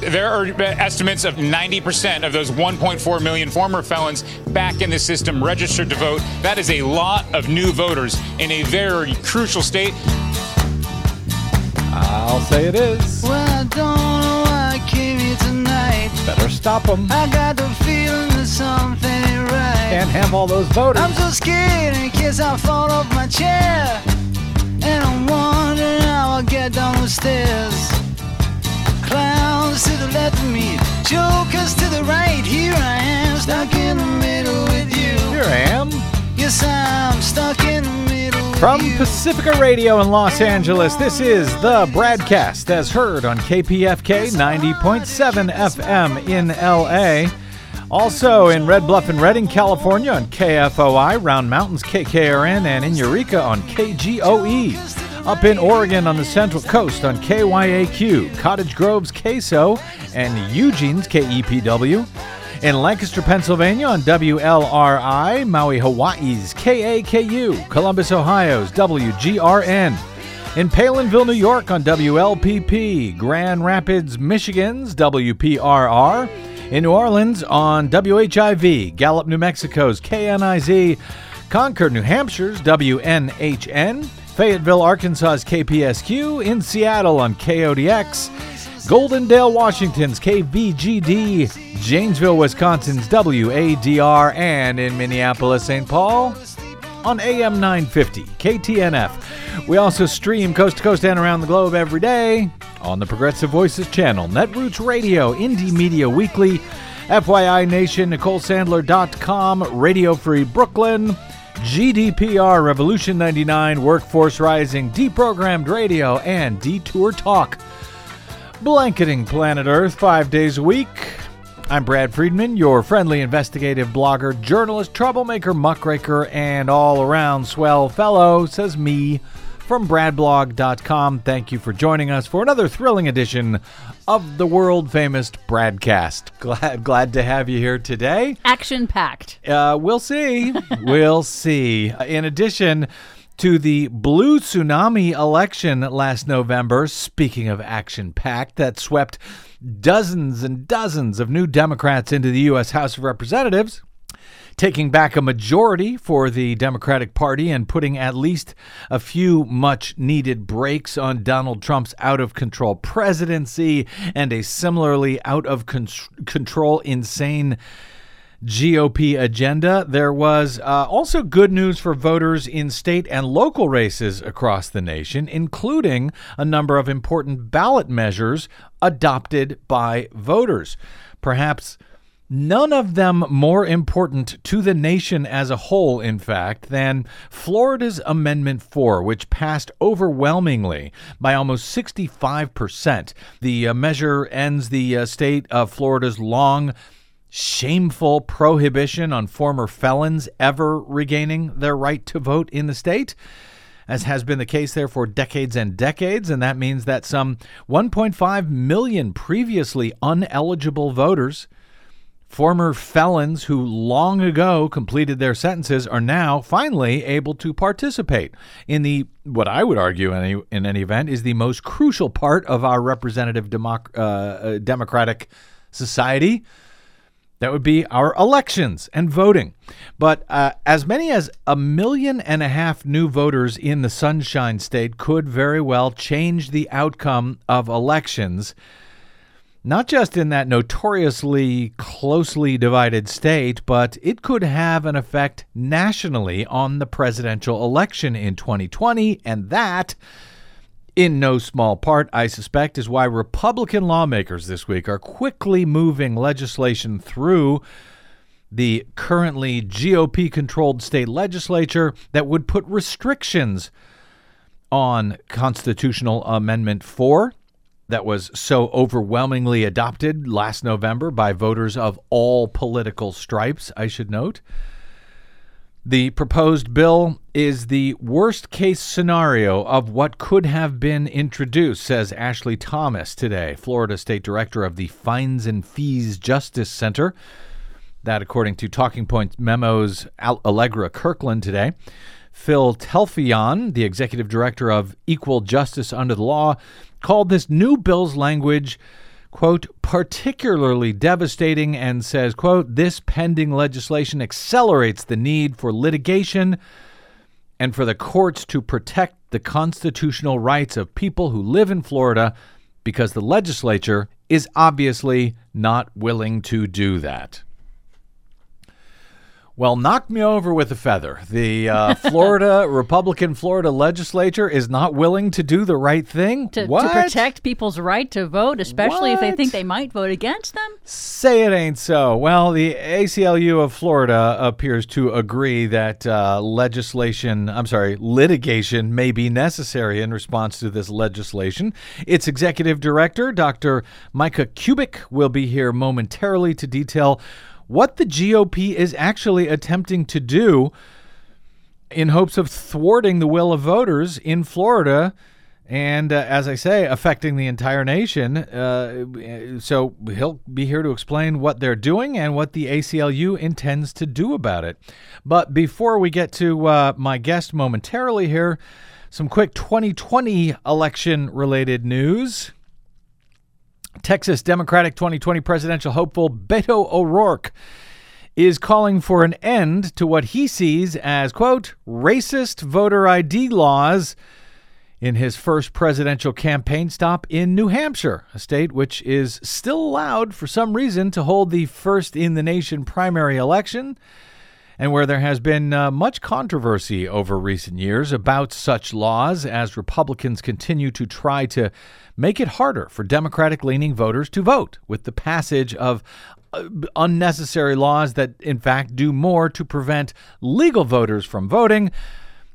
there are estimates of 90% of those 1.4 million former felons back in the system registered to vote. That is a lot of new voters in a very crucial state. I'll say it is. Well, I don't know why I came here tonight. Better stop them. I got the feeling that something ain't right. Can't have all those voters. I'm so scared in case I fall off my chair. And I'm wondering how I'll get down the stairs. Clowns to the left of me, jokers to the right. Here I am, stuck in the middle with you. Here I am. Yes, I'm stuck in the middle with From you. Pacifica Radio in Los Angeles, this is the BradCast as heard on KPFK 90.7 FM in LA. Also in Red Bluff and Redding, California on KFOI, Round Mountains KKRN, and in Eureka on KGOE. Up in Oregon on the Central Coast on KYAQ, Cottage Grove's KSO, and Eugene's KEPW. In Lancaster, Pennsylvania on WLRI, Maui, Hawaii's KAKU, Columbus, Ohio's WGRN. In Palenville, New York on WLPP, Grand Rapids, Michigan's WPRR. In New Orleans on WHIV, Gallup, New Mexico's KNIZ. Concord, New Hampshire's WNHN. Fayetteville, Arkansas's KPSQ. In Seattle on KODX. Goldendale, Washington's KVGD, Janesville, Wisconsin's WADR, and in Minneapolis, St. Paul on AM 950, KTNF. We also stream coast to coast and around the globe every day on the Progressive Voices channel, Netroots Radio, Indie Media Weekly, FYI Nation, NicoleSandler.com, Radio Free Brooklyn, GDPR, Revolution 99, Workforce Rising, Deprogrammed Radio, and Detour Talk blanketing planet Earth five days a week. I'm Brad Friedman, your friendly investigative blogger, journalist, troublemaker, muckraker, and all around swell fellow, says me from bradblog.com. Thank you for joining us for another thrilling edition of the world famous Bradcast. Glad, glad to have you here today. Action packed. Uh, we'll see. we'll see. In addition to the blue tsunami election last November, speaking of action packed, that swept dozens and dozens of new Democrats into the U.S. House of Representatives. Taking back a majority for the Democratic Party and putting at least a few much needed brakes on Donald Trump's out of control presidency and a similarly out of con- control, insane GOP agenda. There was uh, also good news for voters in state and local races across the nation, including a number of important ballot measures adopted by voters. Perhaps none of them more important to the nation as a whole, in fact, than Florida's Amendment 4, which passed overwhelmingly by almost 65%. The uh, measure ends the uh, state of Florida's long shameful prohibition on former felons ever regaining their right to vote in the state, as has been the case there for decades and decades. And that means that some 1.5 million previously uneligible voters, former felons who long ago completed their sentences, are now finally able to participate in the, what I would argue in any, in any event, is the most crucial part of our representative democ- uh, uh, democratic society. That would be our elections and voting. But uh, as many as a million and a half new voters in the Sunshine State could very well change the outcome of elections, not just in that notoriously closely divided state, but it could have an effect nationally on the presidential election in 2020. And that in no small part, I suspect, is why Republican lawmakers this week are quickly moving legislation through the currently GOP controlled state legislature that would put restrictions on Constitutional Amendment 4 that was so overwhelmingly adopted last November by voters of all political stripes, I should note. The proposed bill is the worst case scenario of what could have been introduced, says Ashley Thomas today, Florida State Director of the Fines and Fees Justice Center. That, according to Talking Points Memos, Allegra Kirkland today. Phil Telfeyan, the Executive Director of Equal Justice Under the Law, called this new bill's language, quote, particularly devastating and says, quote, this pending legislation accelerates the need for litigation and for the courts to protect the constitutional rights of people who live in Florida because the legislature is obviously not willing to do that. Well, knock me over with a feather. The uh, Florida Republican Florida legislature is not willing to do the right thing. To, what? to protect people's right to vote, especially if they think they might vote against them. Say it ain't so. Well, the ACLU of Florida appears to agree that uh, legislation, I'm sorry, litigation may be necessary in response to this legislation. Its executive director, Dr. Micah Kubic, will be here momentarily to detail what the GOP is actually attempting to do in hopes of thwarting the will of voters in Florida and, uh, as I say, affecting the entire nation. Uh, so he'll be here to explain what they're doing and what the ACLU intends to do about it. But before we get to uh, my guest momentarily here, some quick 2020 election related news. Texas Democratic 2020 presidential hopeful Beto O'Rourke is calling for an end to what he sees as, quote, racist voter ID laws in his first presidential campaign stop in New Hampshire, a state which is still allowed for some reason to hold the first in the nation primary election and where there has been uh, much controversy over recent years about such laws as Republicans continue to try to make it harder for Democratic leaning voters to vote with the passage of uh, unnecessary laws that, in fact, do more to prevent legal voters from voting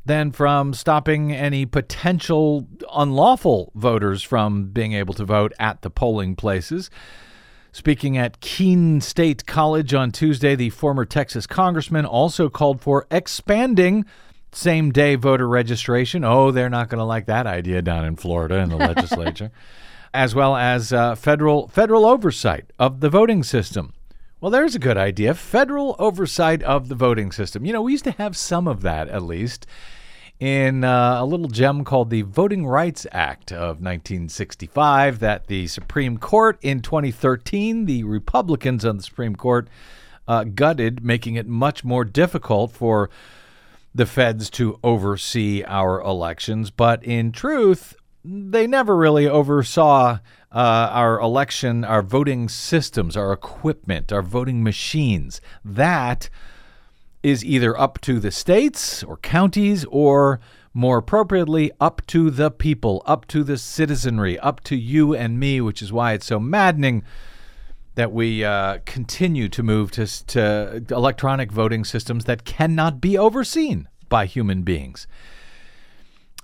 than from stopping any potential unlawful voters from being able to vote at the polling places. Speaking at Keene State College on Tuesday, the former Texas congressman also called for expanding same day voter registration. Oh, they're not going to like that idea down in Florida in the legislature, as well as uh, federal federal oversight of the voting system. Well, there's a good idea. Federal oversight of the voting system. You know, we used to have some of that at least in uh, a little gem called the Voting Rights Act of 1965 that the Supreme Court in 2013, the Republicans on the Supreme Court uh, gutted, making it much more difficult for the feds to oversee our elections. But in truth, they never really oversaw uh, our election, our voting systems, our equipment, our voting machines. That is either up to the states or counties or more appropriately up to the people, up to the citizenry, up to you and me, which is why it's so maddening that we uh, continue to move to, to electronic voting systems that cannot be overseen by human beings.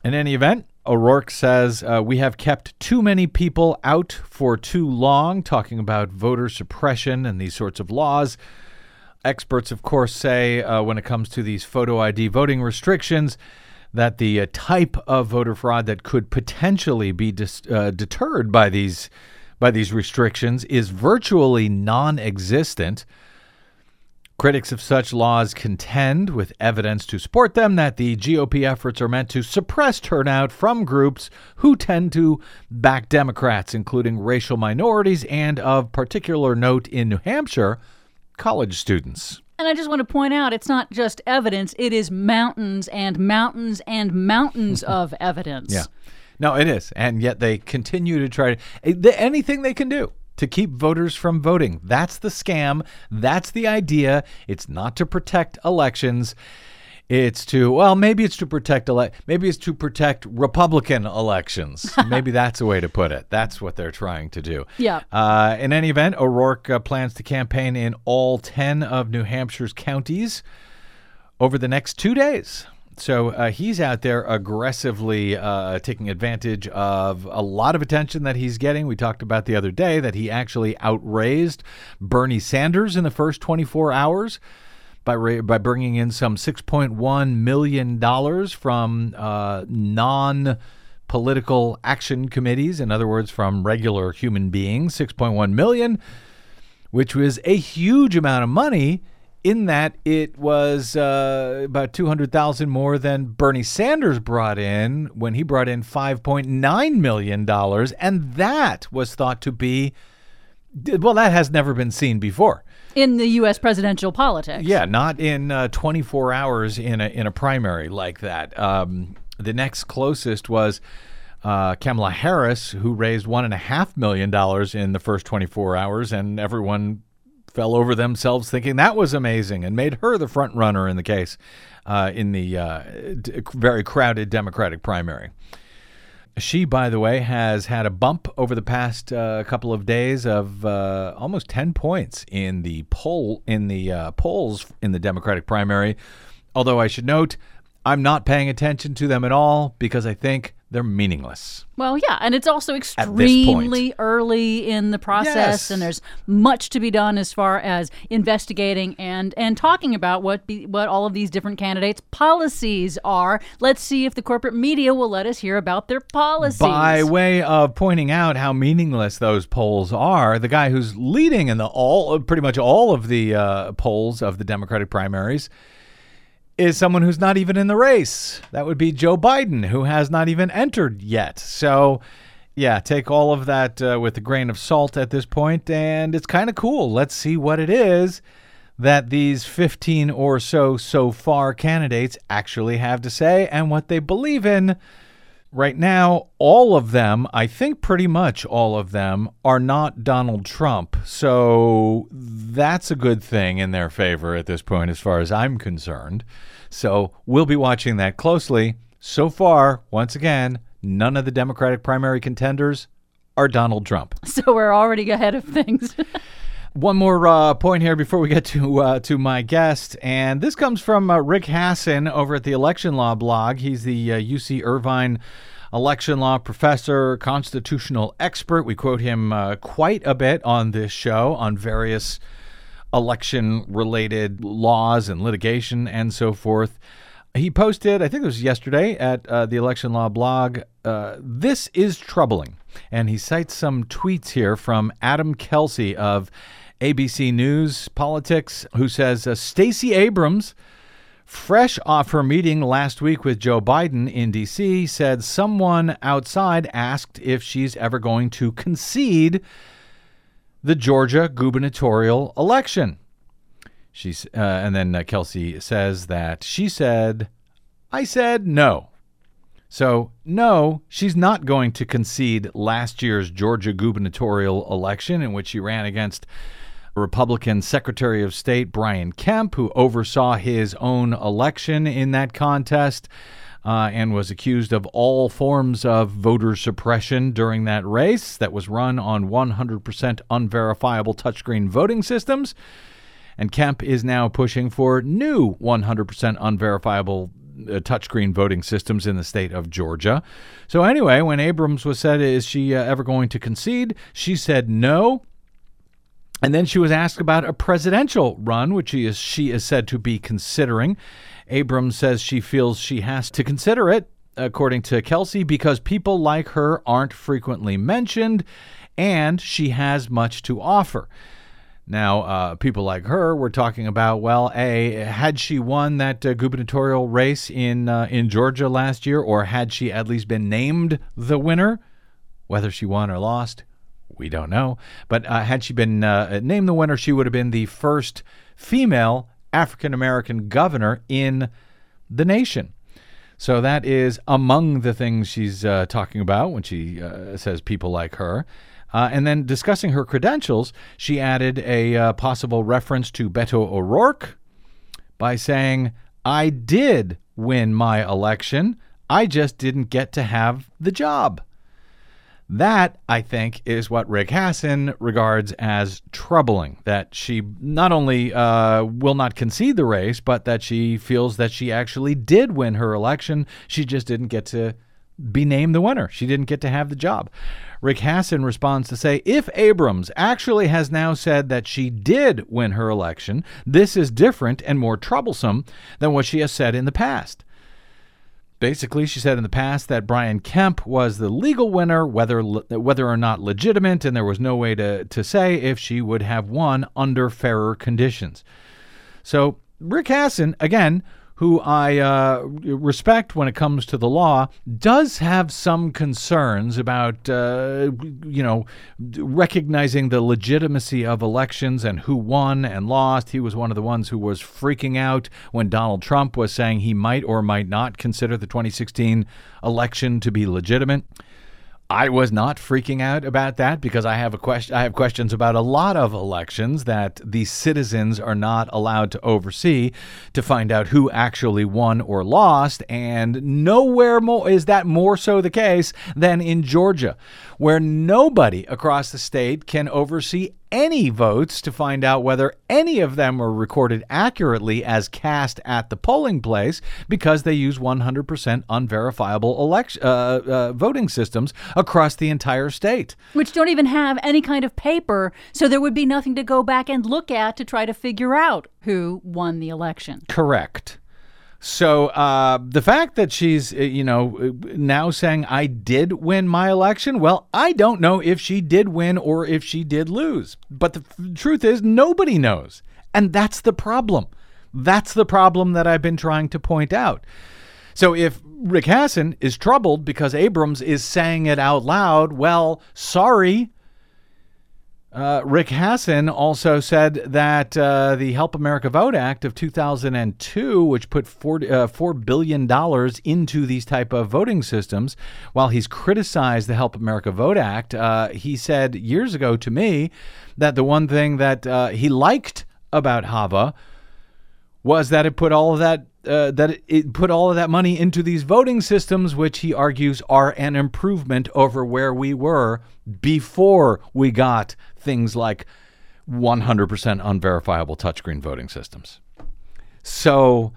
In any event, O'Rourke says uh, we have kept too many people out for too long, talking about voter suppression and these sorts of laws. Experts, of course, say uh, when it comes to these photo ID voting restrictions that the uh, type of voter fraud that could potentially be dis- uh, deterred by these by these restrictions is virtually non-existent. Critics of such laws contend, with evidence to support them, that the GOP efforts are meant to suppress turnout from groups who tend to back Democrats, including racial minorities and, of particular note in New Hampshire, college students. And I just want to point out it's not just evidence, it is mountains and mountains and mountains of evidence. Yeah. No, it is. And yet they continue to try to eh, anything they can do to keep voters from voting. That's the scam. That's the idea. It's not to protect elections. It's to well, maybe it's to protect ele- maybe it's to protect Republican elections. maybe that's a way to put it. That's what they're trying to do. Yeah. Uh, in any event, O'Rourke uh, plans to campaign in all ten of New Hampshire's counties over the next two days. So uh, he's out there aggressively uh, taking advantage of a lot of attention that he's getting. We talked about the other day that he actually outraised Bernie Sanders in the first 24 hours by ra- by bringing in some 6.1 million dollars from uh, non political action committees, in other words, from regular human beings. 6.1 million, which was a huge amount of money in that it was uh, about 200,000 more than Bernie Sanders brought in when he brought in 5.9 million dollars and that was thought to be Well, that has never been seen before. in the U.S. presidential politics. Yeah, not in uh, 24 hours in a in a primary like that. Um, the next closest was uh, Kamala Harris, who raised one and a half million dollars in the first 24 hours, and everyone fell over themselves thinking that was amazing and made her the front runner in the case uh, in the uh, d- very crowded Democratic primary. She, by the way, has had a bump over the past uh, couple of days of uh, almost ten points in the poll in the uh, polls in the Democratic primary. Although I should note, I'm not paying attention to them at all because I think they're meaningless. Well, yeah, and it's also extremely early in the process, Yes. and there's much to be done as far as investigating and and talking about what be, what all of these different candidates' policies are. Let's see if the corporate media will let us hear about their policies. By way of pointing out how meaningless those polls are, the guy who's leading in the all pretty much all of the uh, polls of the Democratic primaries is someone who's not even in the race. That would be Joe Biden, who has not even entered yet. So, yeah, take all of that uh, with a grain of salt at this point, and it's kind of cool. Let's see what it is that these 15 or so so far candidates actually have to say and what they believe in. Right now, all of them, I think pretty much all of them, are not Donald Trump. So that's a good thing in their favor at this point, as far as I'm concerned. So we'll be watching that closely. So far, once again, none of the Democratic primary contenders are Donald Trump. so we're already ahead of things. One more uh, point here before we get to uh, to my guest, and this comes from uh, Rick Hasen over at the Election Law blog. He's the uh, UC Irvine election law professor, constitutional expert. We quote him uh, quite a bit on this show on various election related laws and litigation and so forth. He posted, I think it was yesterday, at uh, the Election Law blog. Uh, this is troubling. And he cites some tweets here from Adam Kelsey of ABC News Politics, who says uh, Stacey Abrams, fresh off her meeting last week with Joe Biden in D.C., said someone outside asked if she's ever going to concede the Georgia gubernatorial election. She's uh, and then uh, Kelsey says that she said, "I said no." So no, she's not going to concede last year's Georgia gubernatorial election in which she ran against Republican Secretary of State Brian Kemp, who oversaw his own election in that contest. Uh, and was accused of all forms of voter suppression during that race that was run on 100% unverifiable touchscreen voting systems. And Kemp is now pushing for new 100% unverifiable uh, touchscreen voting systems in the state of Georgia. So, anyway, when Abrams was said, Is she uh, ever going to concede? She said no. And then she was asked about a presidential run, which she is, she is said to be considering. Abrams says she feels she has to consider it, according to Kelsey, because people like her aren't frequently mentioned and she has much to offer. Now, uh, people like her were talking about, well, A, had she won that uh, gubernatorial race in, uh, in Georgia last year, or had she at least been named the winner? Whether she won or lost, we don't know. But uh, had she been uh, named the winner, she would have been the first female African American governor in the nation. So that is among the things she's uh, talking about when she uh, says people like her. Uh, and then discussing her credentials, she added a uh, possible reference to Beto O'Rourke by saying, I did win my election. I just didn't get to have the job. That, I think, is what Rick Hasen regards as troubling. That she not only uh, will not concede the race, but that she feels that she actually did win her election. She just didn't get to be named the winner. She didn't get to have the job. Rick Hasen responds to say if Abrams actually has now said that she did win her election, this is different and more troublesome than what she has said in the past. Basically, she said in the past that Brian Kemp was the legal winner, whether whether or not legitimate, and there was no way to, to say if she would have won under fairer conditions. So Rick Hasen, again, who I uh, respect when it comes to the law, does have some concerns about, uh, you know, recognizing the legitimacy of elections and who won and lost. He was one of the ones who was freaking out when Donald Trump was saying he might or might not consider the 2016 election to be legitimate. I was not freaking out about that because I have a question. I have questions about a lot of elections that the citizens are not allowed to oversee to find out who actually won or lost. And nowhere more is that more so the case than in Georgia, where nobody across the state can oversee any votes to find out whether any of them were recorded accurately as cast at the polling place because they use 100% unverifiable election uh, uh, voting systems across the entire state. Which don't even have any kind of paper, so there would be nothing to go back and look at to try to figure out who won the election. Correct. So uh, the fact that she's, uh, you know, uh, now saying I did win my election, well, I don't know if she did win or if she did lose. But the f- truth is, nobody knows. And that's the problem. That's the problem that I've been trying to point out. So if Rick Hasen is troubled because Abrams is saying it out loud, well, sorry. Uh, Rick Hasen also said that uh, the Help America Vote Act of 2002, which put uh, $4 billion into these type of voting systems, while he's criticized the Help America Vote Act, uh, he said years ago to me that the one thing that uh, he liked about HAVA was that it put all of that uh, that it put all of that money into these voting systems, which he argues are an improvement over where we were before we got things like 100% unverifiable touchscreen voting systems. So,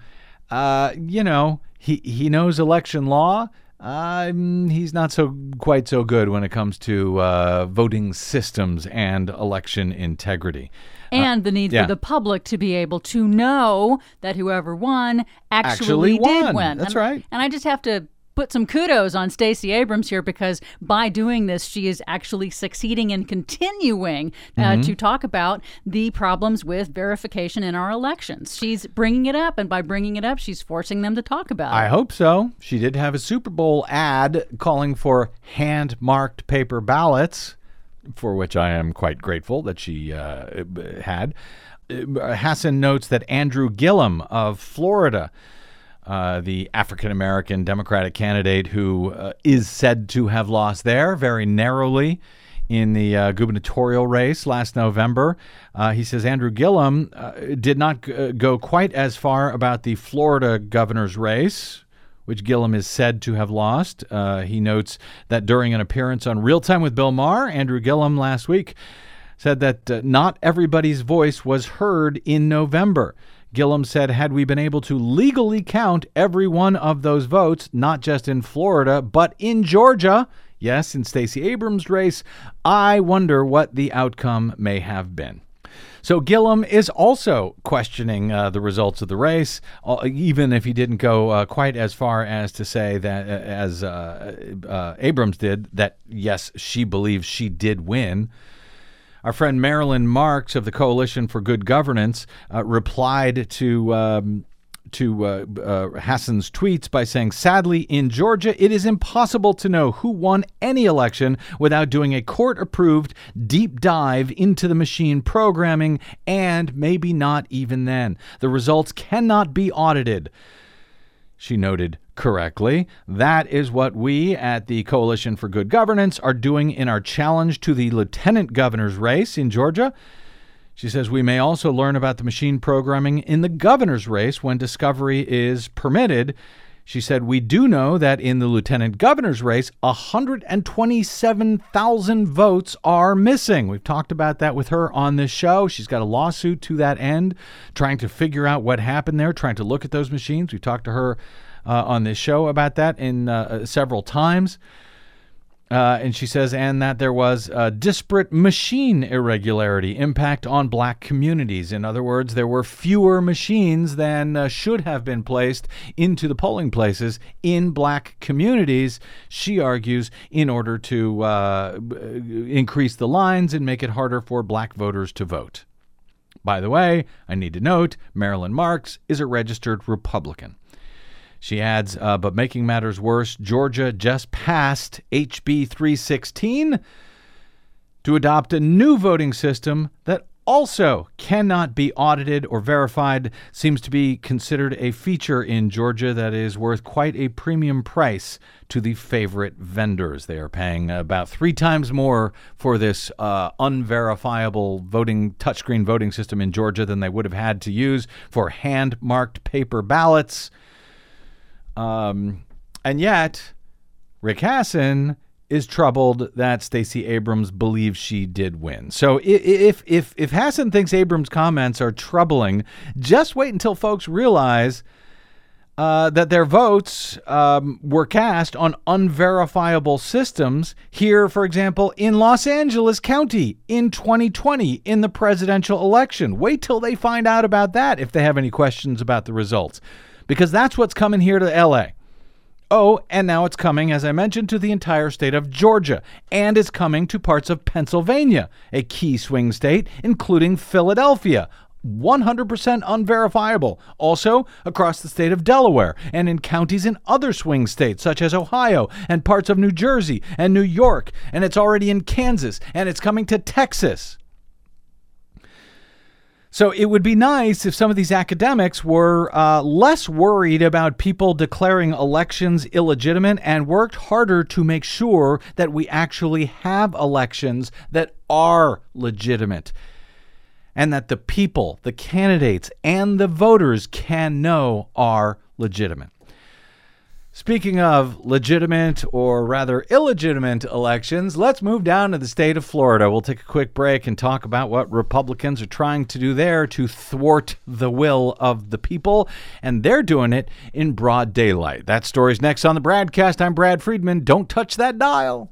uh, you know, he he knows election law. Um, he's not so quite so good when it comes to uh, voting systems and election integrity and the need yeah. for the public to be able to know that whoever won actually, Actually did won. win. That's And- right. And I just have to put some kudos on Stacey Abrams here because by doing this, she is actually succeeding in continuing uh, Mm-hmm. to talk about the problems with verification in our elections. She's bringing it up, and by bringing it up, she's forcing them to talk about it. I hope so. She did have a Super Bowl ad calling for hand marked paper ballots, for which I am quite grateful that she uh, had. Uh, Hasen notes that Andrew Gillum of Florida, uh, the African American Democratic candidate who uh, is said to have lost there very narrowly in the uh, gubernatorial race last November. Uh, he says Andrew Gillum uh, did not g- go quite as far about the Florida governor's race. Which Gillum is said to have lost. He notes that during an appearance on Real Time with Bill Maher, Andrew Gillum last week said that not everybody's voice was heard in November. Gillum said, had we been able to legally count every one of those votes, not just in Florida, but in Georgia, yes, in Stacey Abrams' race, I wonder what the outcome may have been. So Gillum is also questioning uh, the results of the race, uh, even if he didn't go uh, quite as far as to say that, uh, as uh, uh, Abrams did, that yes, she believes she did win. Our friend Marilyn Marks of the Coalition for Good Governance uh, replied to. Um, to uh, uh, Hasen's tweets by saying, Sadly, in Georgia, it is impossible to know who won any election without doing a court approved deep dive into the machine programming, and maybe not even then. The results cannot be audited. She noted correctly. That is what we at the Coalition for Good Governance are doing in our challenge to the lieutenant governor's race in Georgia. She says we may also learn about the machine programming in the governor's race when discovery is permitted. She said, We do know that in the lieutenant governor's race, 127,000 votes are missing. We've talked about that with her on this show. She's got a lawsuit to that end, trying to figure out what happened there, trying to look at those machines. We've talked to her on this show about that in uh, several times. Uh, and she says, and that there was a disparate machine irregularity impact on black communities. In other words, there were fewer machines than uh, should have been placed into the polling places in black communities, she argues, in order to uh, increase the lines and make it harder for black voters to vote. By the way, I need to note Marilyn Marks is a registered Republican. She adds, uh, but making matters worse, Georgia just passed HB 316 to adopt a new voting system that also cannot be audited or verified seems to be considered a feature in Georgia that is worth quite a premium price to the favorite vendors. They are paying about three times more for this uh, unverifiable voting touchscreen voting system in Georgia than they would have had to use for hand marked paper ballots. Um, and yet, Rick Hasen is troubled that Stacey Abrams believes she did win. So if if if Hasen thinks Abrams' comments are troubling, just wait until folks realize uh, that their votes um, were cast on unverifiable systems here, for example, in Los Angeles County in 2020 in the presidential election. Wait till they find out about that if they have any questions about the results, because that's what's coming here to LA. Oh, and now it's coming, as I mentioned, to the entire state of Georgia, and it's coming to parts of Pennsylvania, a key swing state, including Philadelphia. 100% unverifiable. Also, across the state of Delaware and in counties in other swing states such as Ohio and parts of New Jersey and New York, and it's already in Kansas and it's coming to Texas. So it would be nice if some of these academics were uh, less worried about people declaring elections illegitimate and worked harder to make sure that we actually have elections that are legitimate and that the people, the candidates, and the voters can know are legitimate. Speaking of legitimate or rather illegitimate elections, let's move down to the state of Florida. We'll take a quick break and talk about what Republicans are trying to do there to thwart the will of the people, and they're doing it in broad daylight. That story's next on the BradCast. I'm Brad Friedman. Don't touch that dial.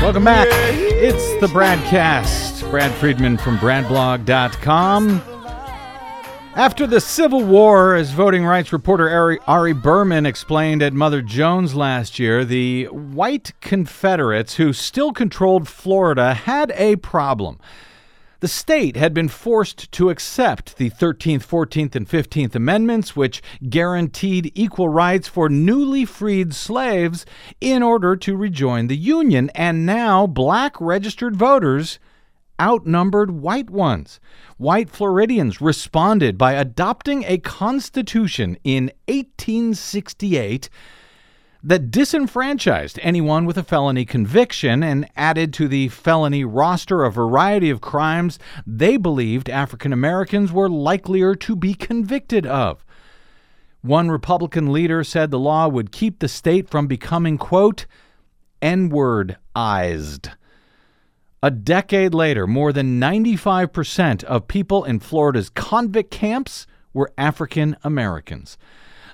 Welcome back. It's the BradCast. Brad Friedman from BradBlog.com. After the Civil War, as voting rights reporter Ari, Ari Berman explained at Mother Jones last year, the white Confederates who still controlled Florida had a problem. The state had been forced to accept the 13th, 14th, and 15th Amendments, which guaranteed equal rights for newly freed slaves in order to rejoin the Union. And now black registered voters outnumbered white ones. White Floridians responded by adopting a constitution in 1868 that disenfranchised anyone with a felony conviction and added to the felony roster a variety of crimes they believed African Americans were likelier to be convicted of. One Republican leader said the law would keep the state from becoming, quote, N wordized. A decade later, more than 95% of people in Florida's convict camps were African Americans.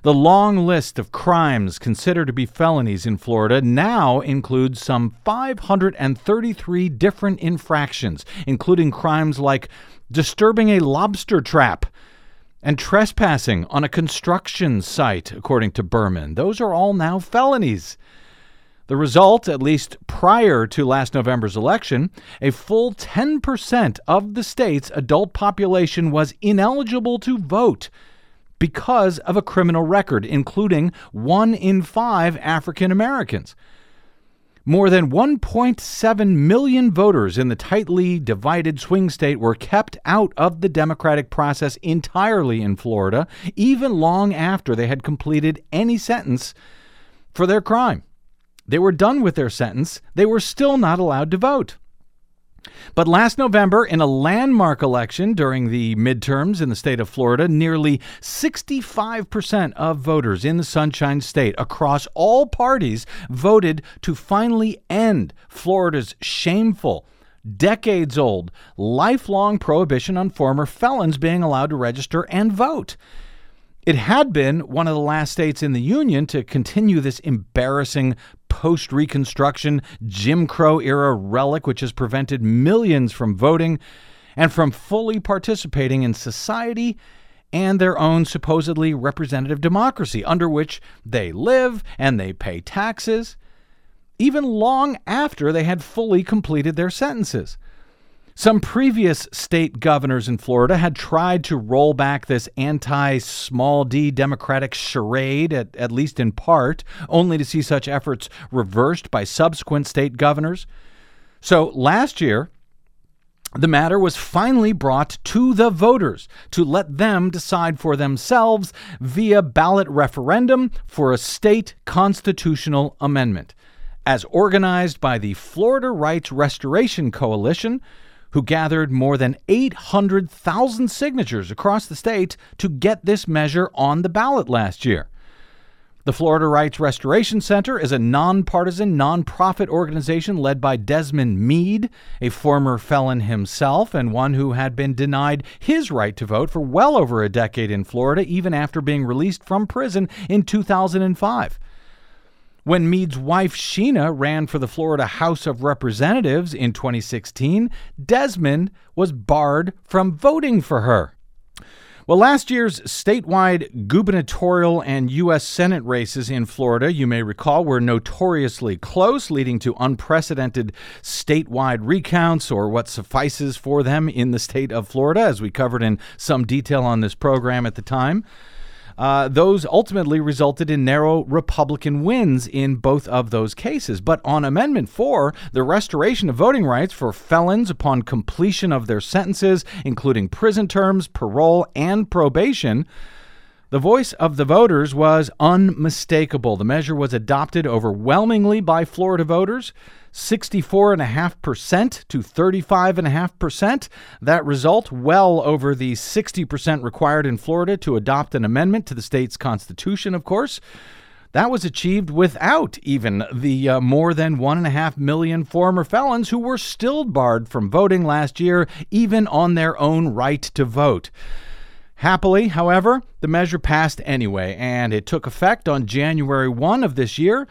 The long list of crimes considered to be felonies in Florida now includes some 533 different infractions, including crimes like disturbing a lobster trap and trespassing on a construction site, according to Berman. Those are all now felonies. The result, at least prior to last November's election, a full 10% of the state's adult population was ineligible to vote because of a criminal record, including one in five African Americans. More than 1.7 million voters in the tightly divided swing state were kept out of the democratic process entirely in Florida, even long after they had completed any sentence for their crime. They were done with their sentence, they were still not allowed to vote. But last November, in a landmark election during the midterms in the state of Florida, nearly 65% of voters in the Sunshine State across all parties voted to finally end Florida's shameful, decades old, lifelong prohibition on former felons being allowed to register and vote. It had been one of the last states in the Union to continue this embarrassing post Reconstruction Jim Crow era relic, which has prevented millions from voting and from fully participating in society and their own supposedly representative democracy, under which they live and they pay taxes, even long after they had fully completed their sentences. Some previous state governors in Florida had tried to roll back this anti small d Democratic charade, at, at least in part, only to see such efforts reversed by subsequent state governors. So last year, the matter was finally brought to the voters to let them decide for themselves via ballot referendum for a state constitutional amendment. As organized by the Florida Rights Restoration Coalition, who gathered more than 800,000 signatures across the state to get this measure on the ballot last year. The Florida Rights Restoration Center is a nonpartisan, nonprofit organization led by Desmond Meade, a former felon himself and one who had been denied his right to vote for well over a decade in Florida, even after being released from prison in 2005. When Meade's wife Sheena ran for the Florida House of Representatives in 2016, Desmond was barred from voting for her. Well, last year's statewide gubernatorial and U.S. Senate races in Florida, you may recall, were notoriously close, leading to unprecedented statewide recounts, or what suffices for them in the state of Florida, as we covered in some detail on this program at the time. Uh, those ultimately resulted in narrow Republican wins in both of those cases. But on Amendment 4, the restoration of voting rights for felons upon completion of their sentences, including prison terms, parole, and probation, the voice of the voters was unmistakable. The measure was adopted overwhelmingly by Florida voters. 64.5% to 35.5%. That result well over the 60% required in Florida to adopt an amendment to the state's constitution, of course. That was achieved without even the uh, more than 1.5 million former felons who were still barred from voting last year, even on their own right to vote. Happily, however, the measure passed anyway, and it took effect on January 1 of this year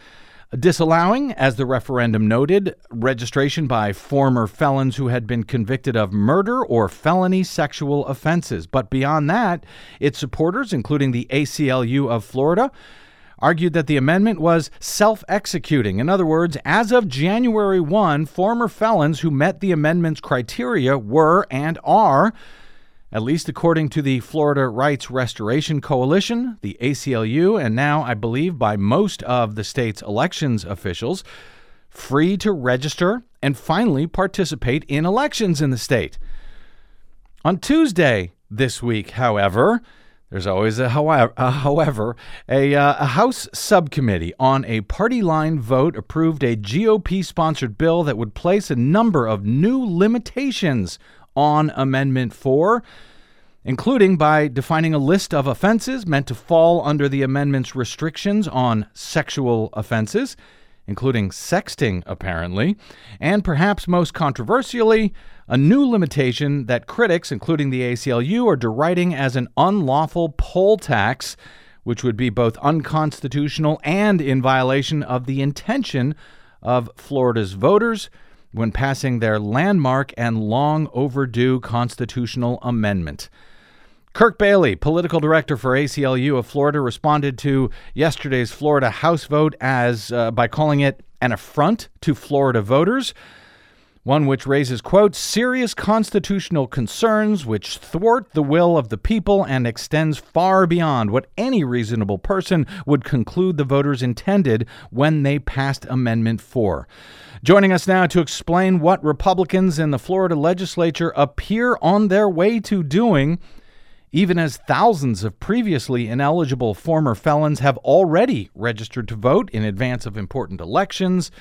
disallowing, as the referendum noted, registration by former felons who had been convicted of murder or felony sexual offenses. But beyond that, its supporters, including the ACLU of Florida, argued that the amendment was self executing. In other words, as of January 1, former felons who met the amendment's criteria were and are at least according to the Florida Rights Restoration Coalition, the ACLU, and now, I believe, by most of the state's elections officials, free to register and finally participate in elections in the state. On Tuesday this week, however, there's always a however, a, however, a, uh, a House subcommittee on a party line vote approved a GOP sponsored bill that would place a number of new limitations on Amendment 4, including by defining a list of offenses meant to fall under the amendment's restrictions on sexual offenses, including sexting, apparently, and perhaps most controversially, a new limitation that critics, including the ACLU, are deriding as an unlawful poll tax, which would be both unconstitutional and in violation of the intention of Florida's voters when passing their landmark and long overdue constitutional amendment. Kirk Bailey, political director for ACLU of Florida, responded to yesterday's Florida House vote as uh, by calling it an affront to Florida voters, one which raises quote serious constitutional concerns which thwart the will of the people and extends far beyond what any reasonable person would conclude the voters intended when they passed amendment 4. Joining us now to explain what Republicans in the Florida legislature appear on their way to doing, even as thousands of previously ineligible former felons have already registered to vote in advance of important elections.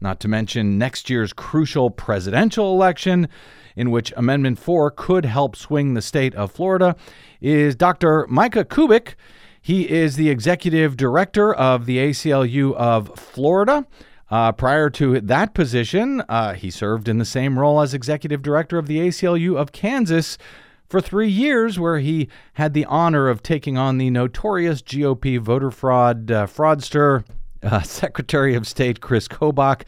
Not to mention next year's crucial presidential election, in which Amendment 4 could help swing the state of Florida, is Dr. Micah Kubic. He is the executive director of the ACLU of Florida. Uh, prior to that position, uh, he served in the same role as executive director of the ACLU of Kansas for three years, where he had the honor of taking on the notorious GOP voter fraud uh, fraudster, uh, Secretary of State Chris Kobach.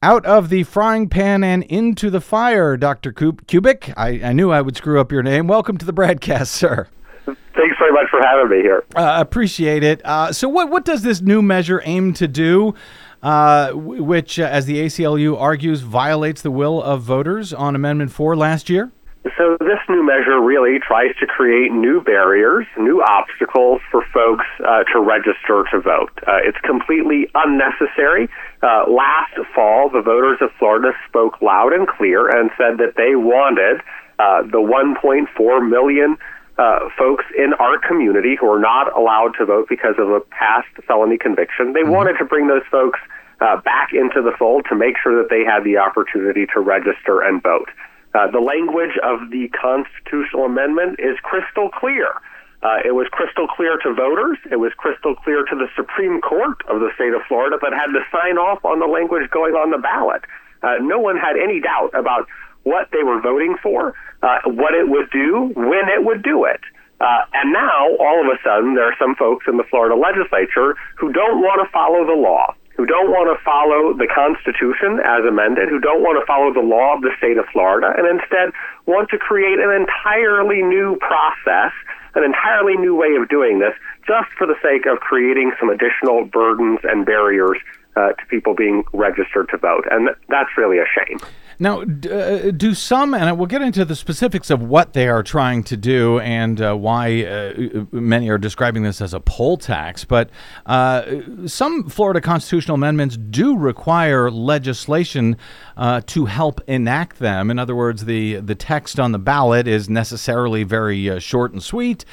Out of the frying pan and into the fire, Dr. Kubic. I, I knew I would screw up your name. Welcome to the broadcast, sir. Thanks very much for having me here. Uh, appreciate it. Uh, so, what what does this new measure aim to do? Uh, which, uh, as the ACLU argues, violates the will of voters on Amendment 4 last year? So, this new measure really tries to create new barriers, new obstacles for folks uh, to register to vote. Uh, it's completely unnecessary. Uh, last fall, the voters of Florida spoke loud and clear and said that they wanted uh, the 1.4 million uh, folks in our community who are not allowed to vote because of a past felony conviction. They mm-hmm. wanted to bring those folks uh, back into the fold to make sure that they had the opportunity to register and vote. Uh, the language of the constitutional amendment is crystal clear. Uh, it was crystal clear to voters. It was crystal clear to the Supreme Court of the state of Florida that had to sign off on the language going on the ballot. Uh, no one had any doubt about what they were voting for, uh, what it would do, when it would do it. Uh, and now, all of a sudden, there are some folks in the Florida legislature who don't want to follow the law, who don't want to follow the Constitution as amended, who don't want to follow the law of the state of Florida, and instead want to create an entirely new process, an entirely new way of doing this, just for the sake of creating some additional burdens and barriers uh, to people being registered to vote. And that's really a shame. Now, uh, do some, and we'll get into the specifics of what they are trying to do and uh, why uh, many are describing this as a poll tax, but uh, some Florida constitutional amendments do require legislation uh, to help enact them. In other words, the, the text on the ballot is necessarily very uh, short and sweet,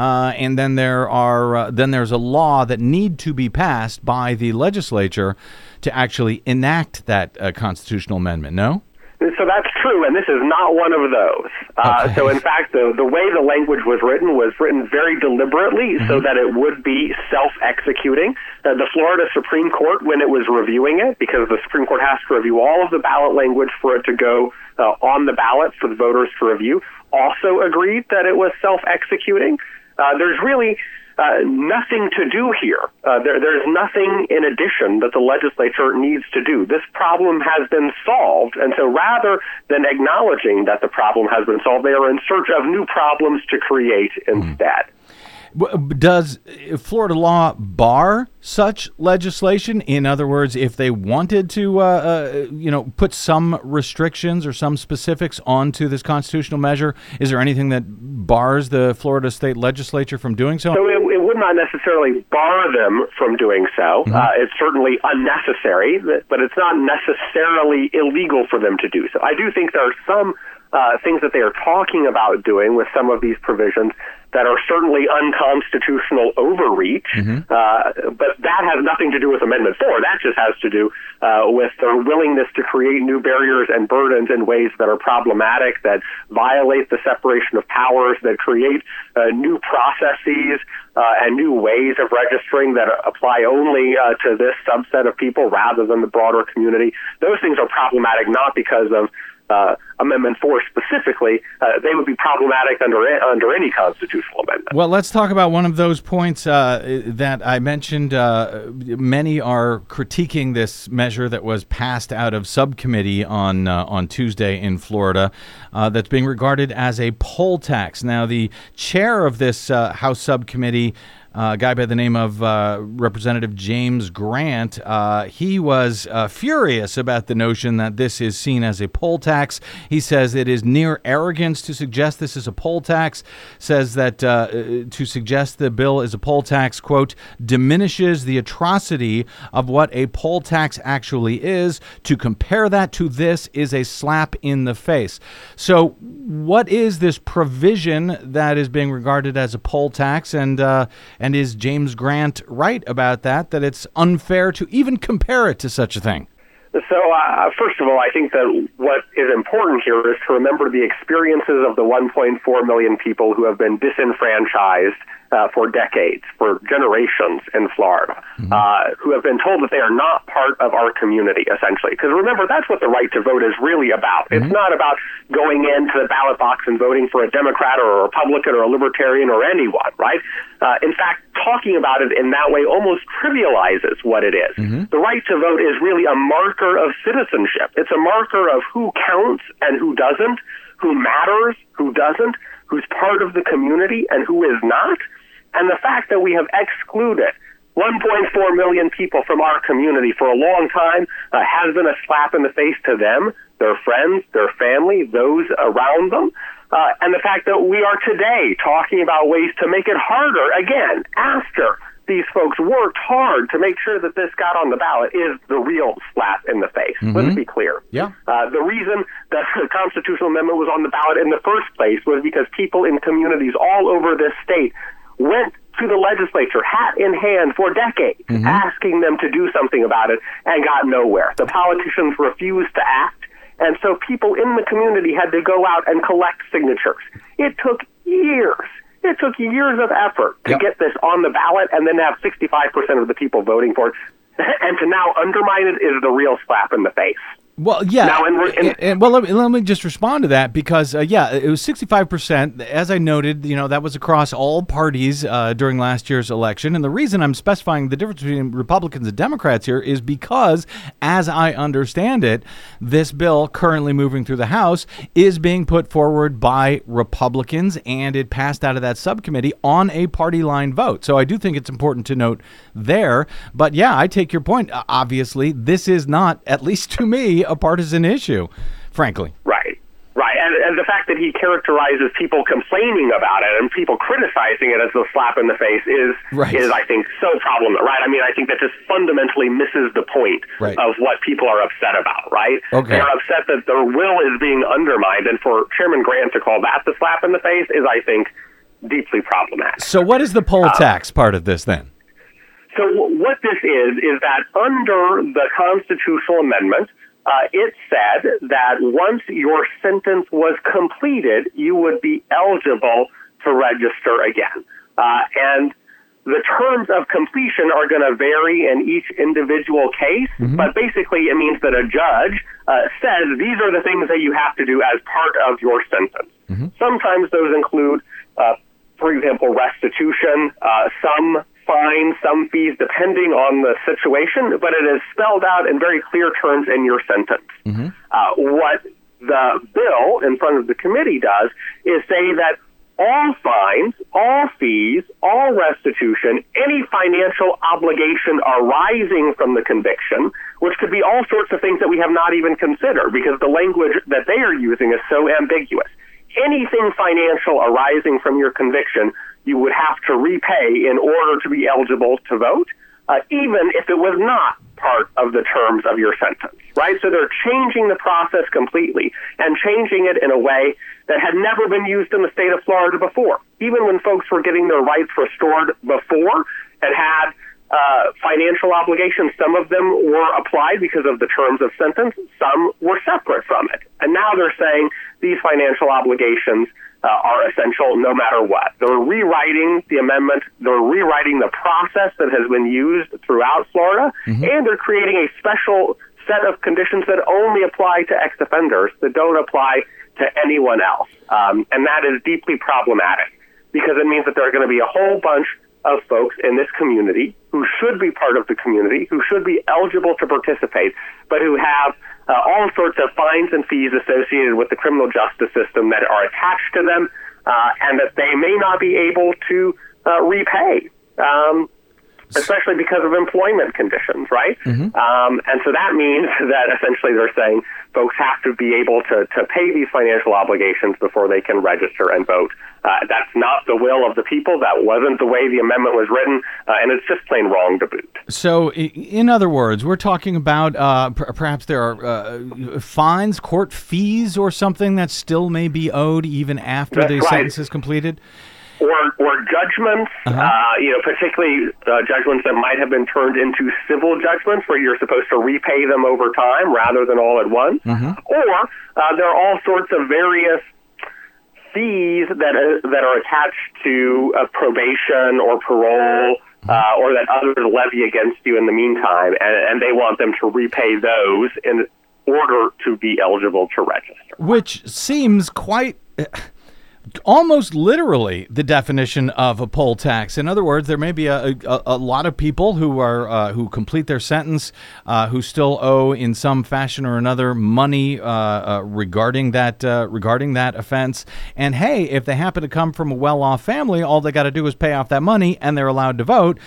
and then there are then there's a law that need to be passed by the legislature to actually enact that constitutional amendment. No. So that's true, and this is not one of those. Uh, okay. So, in fact, the the way the language was written was written very deliberately mm-hmm. so that it would be self-executing. Uh, the Florida Supreme Court, when it was reviewing it, because the Supreme Court has to review all of the ballot language for it to go uh, on the ballot for the voters to review, also agreed that it was self-executing. Uh, there's really uh, nothing to do here. Uh, there, there's nothing in addition that the legislature needs to do. This problem has been solved, and so rather than acknowledging that the problem has been solved, they are in search of new problems to create instead. Mm. Does Florida law bar such legislation? In other words, if they wanted to, uh, uh, you know, put some restrictions or some specifics onto this constitutional measure, is there anything that bars the Florida state legislature from doing so? So it, it would not necessarily bar them from doing so. Mm-hmm. Uh, it's certainly unnecessary, but it's not necessarily illegal for them to do so. I do think there are some uh, things that they are talking about doing with some of these provisions that are certainly unconstitutional overreach, mm-hmm. uh, but that has nothing to do with Amendment 4. That just has to do uh, with their willingness to create new barriers and burdens in ways that are problematic, that violate the separation of powers, that create uh, new processes uh, and new ways of registering that apply only uh, to this subset of people rather than the broader community. Those things are problematic not because of uh, Amendment 4 specifically, uh, they would be problematic under under any constitutional amendment. Well, let's talk about one of those points uh, that I mentioned. Uh, many are critiquing this measure that was passed out of subcommittee on uh, on Tuesday in Florida, uh, that's being regarded as a poll tax. Now, the chair of this House subcommittee a guy by the name of uh, Representative James Grant. Uh, he was uh, furious about the notion that this is seen as a poll tax. He says it is near arrogance to suggest this is a poll tax. Says that to suggest the bill is a poll tax, quote, diminishes the atrocity of what a poll tax actually is. To compare that to this is a slap in the face. So, what is this provision that is being regarded as a poll tax and uh, and is James Grant right about that, that it's unfair to even compare it to such a thing? So, uh, first of all, I think that what is important here is to remember the experiences of the 1.4 million people who have been disenfranchised uh, for decades, for generations in Florida, mm-hmm. uh, who have been told that they are not part of our community, essentially. Because remember, that's what the right to vote is really about. Mm-hmm. It's not about going into the ballot box and voting for a Democrat or a Republican or a Libertarian or anyone, right? Uh, in fact, talking about it in that way almost trivializes what it is. Mm-hmm. The right to vote is really a marker of citizenship. It's a marker of who counts and who doesn't, who matters, who doesn't, who's part of the community and who is not. And the fact that we have excluded 1.4 million people from our community for a long time uh, has been a slap in the face to them, their friends, their family, those around them. Uh, and the fact that we are today talking about ways to make it harder again after these folks worked hard to make sure that this got on the ballot is the real slap in the face. Mm-hmm. Let's be clear. Yeah. Uh, the reason that the constitutional amendment was on the ballot in the first place was because people in communities all over this state went to the legislature, hat in hand, for decades, mm-hmm. asking them to do something about it, and got nowhere. The politicians refused to act, and so people in the community had to go out and collect signatures. It took years. It took years of effort to yep. get this on the ballot and then have 65% of the people voting for it. and to now undermine it is the real slap in the face. Well, yeah. Now, in, in, and, well, let me, let me just respond to that because, uh, yeah, it was 65%. As I noted, you know, that was across all parties uh, during last year's election. And the reason I'm specifying the difference between Republicans and Democrats here is because, as I understand it, this bill currently moving through the House is being put forward by Republicans and it passed out of that subcommittee on a party line vote. So I do think it's important to note there. But yeah, I take your point. Obviously, this is not, at least to me, a partisan issue, frankly. Right. Right, and, and the fact that he characterizes people complaining about it and people criticizing it as a slap in the face is right. is I think so problematic. Right, I mean, I think that just fundamentally misses the point right. of what people are upset about. Right, okay. they're upset that their will is being undermined, and for Chairman Grant to call that the slap in the face is, I think, deeply problematic. So, what is the poll uh, tax part of this then? So, what this is is that under the constitutional amendment uh, it said that once your sentence was completed, you would be eligible to register again. Uh, and the terms of completion are going to vary in each individual case, mm-hmm. but basically it means that a judge uh, says these are the things that you have to do as part of your sentence. Mm-hmm. Sometimes those include, uh, for example, restitution. Uh, some fines, some fees, depending on the situation, but it is spelled out in very clear terms in your sentence. Mm-hmm. Uh, what the bill in front of the committee does is say that all fines, all fees, all restitution, any financial obligation arising from the conviction, which could be all sorts of things that we have not even considered because the language that they are using is so ambiguous. Anything financial arising from your conviction you would have to repay in order to be eligible to vote, uh, even if it was not part of the terms of your sentence, right? So they're changing the process completely and changing it in a way that had never been used in the state of Florida before. Even when folks were getting their rights restored before and had uh, financial obligations, some of them were applied because of the terms of sentence, some were separate from it. And now they're saying these financial obligations uh, are essential no matter what. They're rewriting the amendment, they're rewriting the process that has been used throughout Florida, mm-hmm. and they're creating a special set of conditions that only apply to ex offenders, that don't apply to anyone else. Um, and that is deeply problematic because it means that there are going to be a whole bunch of folks in this community who should be part of the community, who should be eligible to participate, but who have uh, all sorts of fines and fees associated with the criminal justice system that are attached to them, uh, and that they may not be able to uh, repay. Um, especially because of employment conditions, right? Mm-hmm. Um, and so that means that essentially they're saying folks have to be able to, to pay these financial obligations before they can register and vote. Uh, that's not the will of the people. That wasn't the way the amendment was written, uh, and it's just plain wrong to boot. So, in other words, we're talking about uh, p- perhaps there are uh, fines, court fees, or something that still may be owed even after that's the right. sentence is completed. Or or judgments, uh, you know, particularly uh, judgments that might have been turned into civil judgments, where you're supposed to repay them over time rather than all at once. Or uh, there are all sorts of various fees that uh, that are attached to uh, probation or parole. Uh, or that others levy against you in the meantime, and, and they want them to repay those in order to be eligible to register. which seems quite almost literally the definition of a poll tax. In other words, there may be a, a, a lot of people who are uh, who complete their sentence uh, who still owe in some fashion or another money uh, uh, regarding that uh, regarding that offense. And hey, if they happen to come from a well-off family, all they got to do is pay off that money, and they're allowed to vote.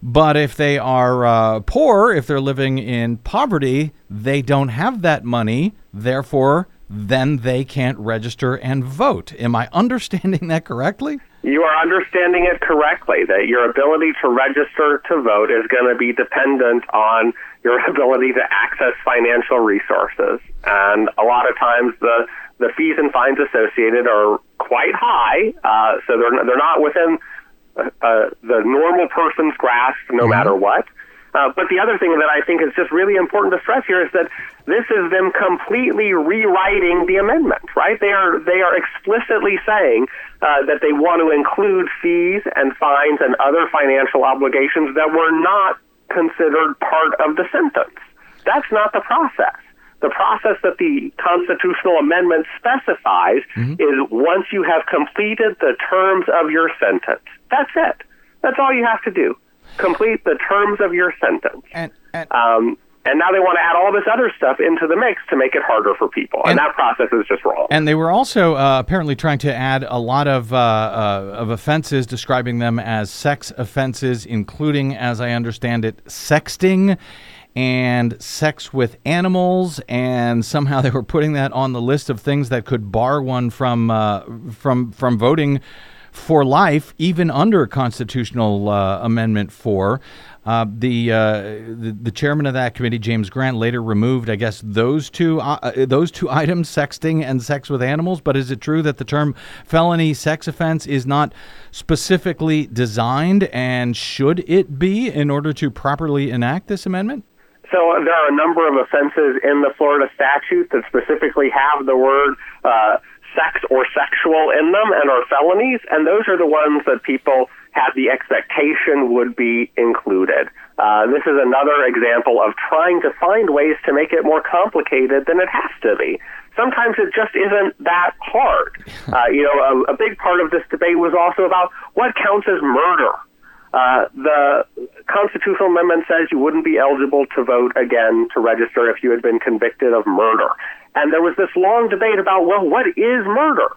But if they are uh, poor, if they're living in poverty, they don't have that money. Therefore, then they can't register and vote. Am I understanding that correctly? You are understanding it correctly that your ability to register to vote is going to be dependent on your ability to access financial resources. And a lot of times the, the fees and fines associated are quite high, uh, so they're, they're not within uh, the normal person's grasp no matter what. Uh, but the other thing that I think is just really important to stress here is that this is them completely rewriting the amendment, right? They are they are explicitly saying uh, that they want to include fees and fines and other financial obligations that were not considered part of the sentence. That's not the process. The process that the constitutional amendment specifies is once you have completed the terms of your sentence. That's it. That's all you have to do. Complete the terms of your sentence. And, and Um, and now they want to add all this other stuff into the mix to make it harder for people. And, And- that process is just wrong. And they were also uh, apparently trying to add a lot of uh, uh, of offenses, describing them as sex offenses, including, as I understand it, sexting and sex with animals. And somehow they were putting that on the list of things that could bar one from uh, from from voting for life, even under Constitutional uh, Amendment Four. Uh, the, uh, the the chairman of that committee, James Grant, later removed, I guess, those two uh, uh, those two items, sexting and sex with animals. But is it true that the term felony sex offense is not specifically designed, and should it be in order to properly enact this amendment? So there are a number of offenses in the Florida statute that specifically have the word uh, sex or sexual in them and are felonies, and those are the ones that people had the expectation would be included. Uh, this is another example of trying to find ways to make it more complicated than it has to be. Sometimes it just isn't that hard. Uh, you know, a, a big part of this debate was also about what counts as murder. Uh, the constitutional amendment says you wouldn't be eligible to vote again to register if you had been convicted of murder. And there was this long debate about, well, what is murder?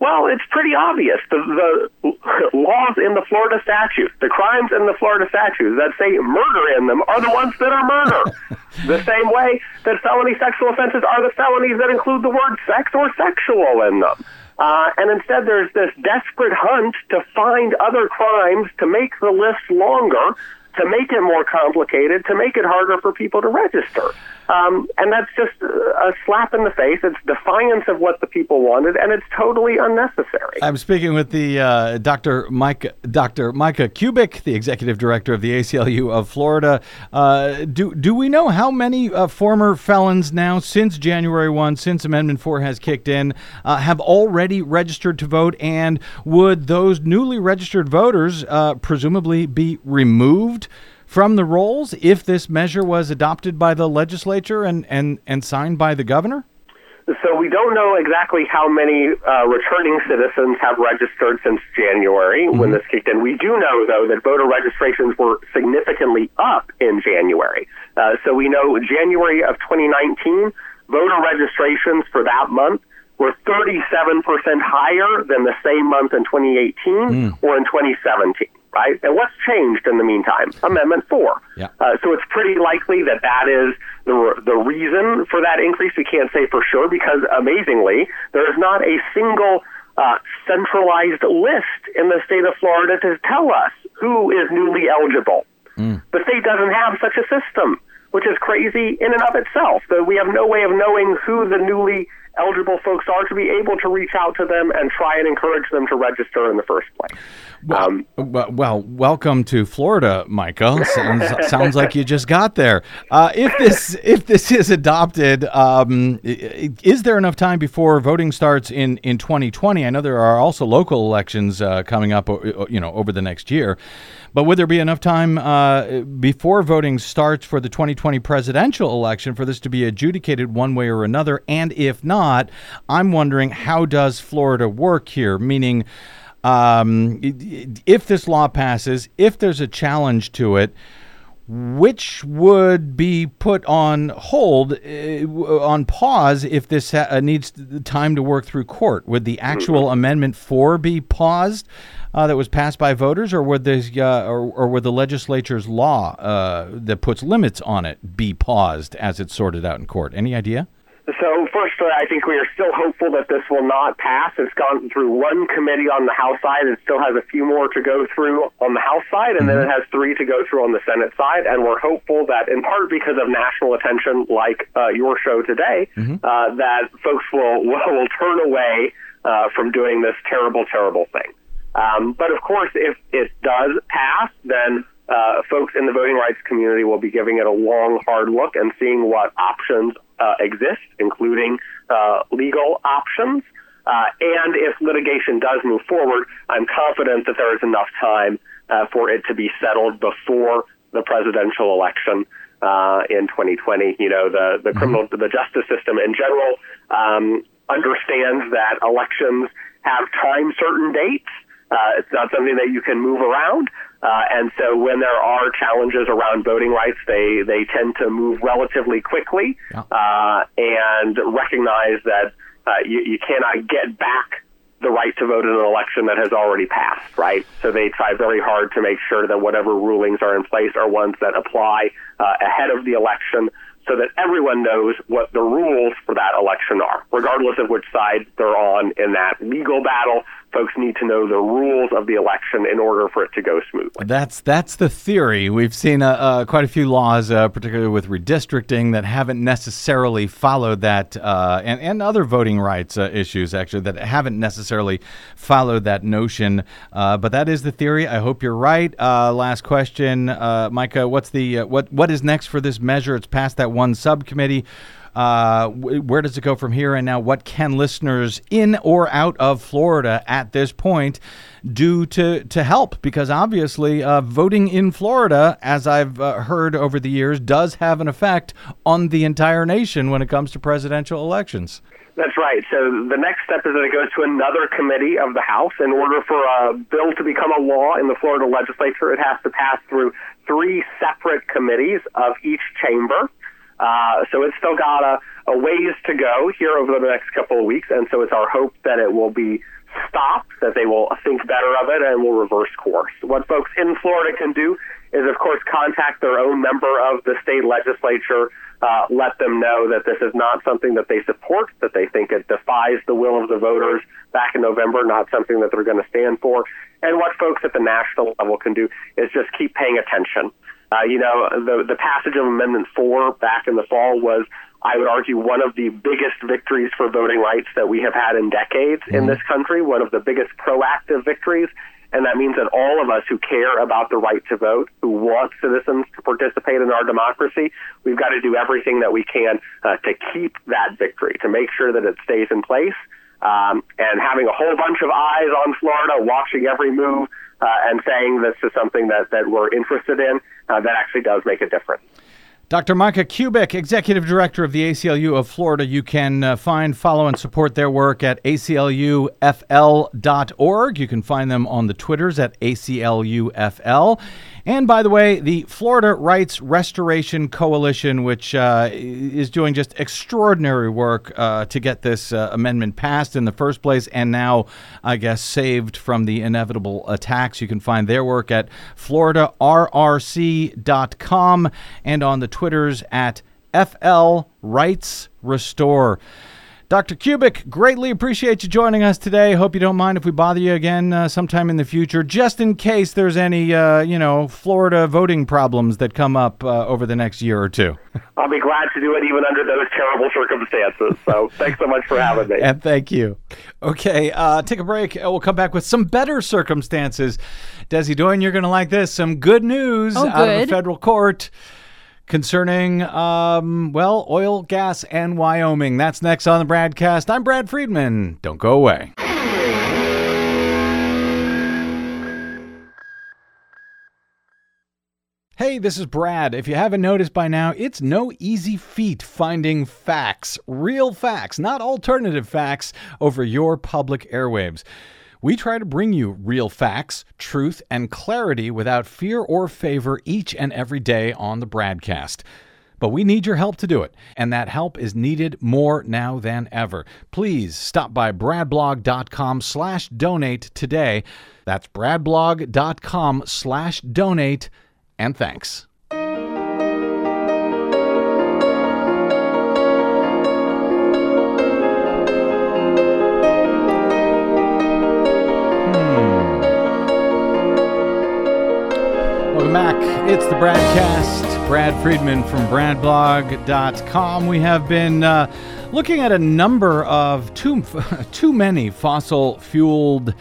Well, it's pretty obvious. The, the laws in the Florida statute, the crimes in the Florida statute that say murder in them are the ones that are murder. the same way that felony sexual offenses are the felonies that include the word sex or sexual in them. Uh, and instead, there's this desperate hunt to find other crimes to make the list longer, to make it more complicated, to make it harder for people to register. Um, and that's just a slap in the face. It's defiance of what the people wanted, and it's totally unnecessary. I'm speaking with the uh, Dr. Mike, Dr. Micah Kubic, the executive director of the ACLU of Florida. Uh, do do we know how many uh, former felons now, since January one, since Amendment Four has kicked in, uh, have already registered to vote? And would those newly registered voters uh, presumably be removed? From the rolls, if this measure was adopted by the legislature and, and, and signed by the governor? So we don't know exactly how many uh, returning citizens have registered since January when this kicked in. We do know, though, that voter registrations were significantly up in January. Uh, so we know January of 2019, voter registrations for that month were 37% higher than the same month in 2018 or in 2017. Right? And what's changed in the meantime? Amendment 4. Yeah. Uh, so it's pretty likely that that is the, the reason for that increase. We can't say for sure because, amazingly, there is not a single uh, centralized list in the state of Florida to tell us who is newly eligible. The state doesn't have such a system, which is crazy in and of itself. That we have no way of knowing who the newly eligible folks are to be able to reach out to them and try and encourage them to register in the first place. Well, well, well, welcome to Florida, Micah. Sounds, sounds like you just got there. Uh, if this if this is adopted, um, is there enough time before voting starts in, in 2020? I know there are also local elections uh, coming up, you know, over the next year. But would there be enough time uh, before voting starts for the 2020 presidential election for this to be adjudicated one way or another? And if not, I'm wondering how does Florida work here? Meaning um, if this law passes, if there's a challenge to it, which would be put on hold, uh, on pause, if this ha- uh, needs time to work through court? Would the actual Amendment 4 be paused uh, that was passed by voters, or would, this, uh, or, or would the legislature's law uh, that puts limits on it be paused as it's sorted out in court? Any idea? So, first, I think we are still hopeful that this will not pass. It's gone through one committee on the House side. It still has a few more to go through on the House side, and then it has three to go through on the Senate side. And we're hopeful that, in part because of national attention, like uh, your show today, uh, that folks will will, will turn away uh, from doing this terrible, terrible thing. Um, but of course, if it does pass, then uh, folks in the voting rights community will be giving it a long, hard look and seeing what options uh, exist, including uh, legal options. Uh, and if litigation does move forward, I'm confident that there is enough time uh, for it to be settled before the presidential election uh, in 2020. You know, the the criminal, the justice system in general um, understands that elections have time certain dates. Uh, it's not something that you can move around. Uh, and so when there are challenges around voting rights, they, they tend to move relatively quickly Yeah. uh, and recognize that uh, you, you cannot get back the right to vote in an election that has already passed, right? So they try very hard to make sure that whatever rulings are in place are ones that apply uh, ahead of the election so that everyone knows what the rules for that election are. Regardless of which side they're on in that legal battle, folks need to know the rules of the election in order for it to go smoothly. That's that's the theory. We've seen uh, uh, quite a few laws, uh, particularly with redistricting, that haven't necessarily followed that, uh, and and other voting rights uh, issues actually that haven't necessarily followed that notion. Uh, but that is the theory. I hope you're right. Last question, Micah. What's the what what is next for this measure? It's passed that one subcommittee. Uh, where does it go from here? And now, what can listeners in or out of Florida at this point do to to help? Because obviously, uh, voting in Florida, as I've uh, heard over the years, does have an effect on the entire nation when it comes to presidential elections. That's right. So the next step is that it goes to another committee of the House. In order for a bill to become a law in the Florida legislature, it has to pass through three separate committees of each chamber. Uh, so it's still got a, a ways to go here over the next couple of weeks, and so it's our hope that it will be stopped, that they will think better of it, and will reverse course. What folks in Florida can do is, of course, contact their own member of the state legislature, uh, let them know that this is not something that they support, that they think it defies the will of the voters back in November, not something that they're going to stand for. And what folks at the national level can do is just keep paying attention. Uh, you know, the the passage of Amendment Four back in the fall was, I would argue, one of the biggest victories for voting rights that we have had in decades in this country. One of the biggest proactive victories, and that means that all of us who care about the right to vote, who want citizens to participate in our democracy, we've got to do everything that we can uh, to keep that victory, to make sure that it stays in place. Um, and having a whole bunch of eyes on Florida, watching every move, uh, and saying this is something that, that we're interested in, uh, that actually does make a difference. Dr. Micah Kubic, Executive Director of the ACLU of Florida. You can uh, find, follow, and support their work at aclufl.org. You can find them on the Twitters at ACLUFL. And by the way, the Florida Rights Restoration Coalition, which uh, is doing just extraordinary work uh, to get this uh, amendment passed in the first place and now, I guess, saved from the inevitable attacks. You can find their work at FloridaRRC.com and on the Twitters at FL Rights Restore. Dr. Kubic, greatly appreciate you joining us today. Hope you don't mind if we bother you again uh, sometime in the future, just in case there's any, uh, you know, Florida voting problems that come up uh, over the next year or two. I'll be glad to do it even under those terrible circumstances. So thanks so much for having me. And thank you. Okay, uh, take a break. Uh, We'll come back with some better circumstances. Desi Doyen, you're going to like this. Some good news Oh, out of a federal court concerning, um, well, oil, gas, and Wyoming. That's next on the broadcast. I'm Brad Friedman. Don't go away. Hey, this is Brad. If you haven't noticed by now, it's no easy feat finding facts, real facts, not alternative facts, over your public airwaves. We try to bring you real facts, truth, and clarity without fear or favor each and every day on the broadcast. But we need your help to do it, and that help is needed more now than ever. Please stop by bradblog.com slash donate today. That's bradblog.com slash donate, and thanks. Welcome back. It's the BradCast. Brad Friedman from bradblog.com. We have been uh, looking at a number of too, too many fossil fueled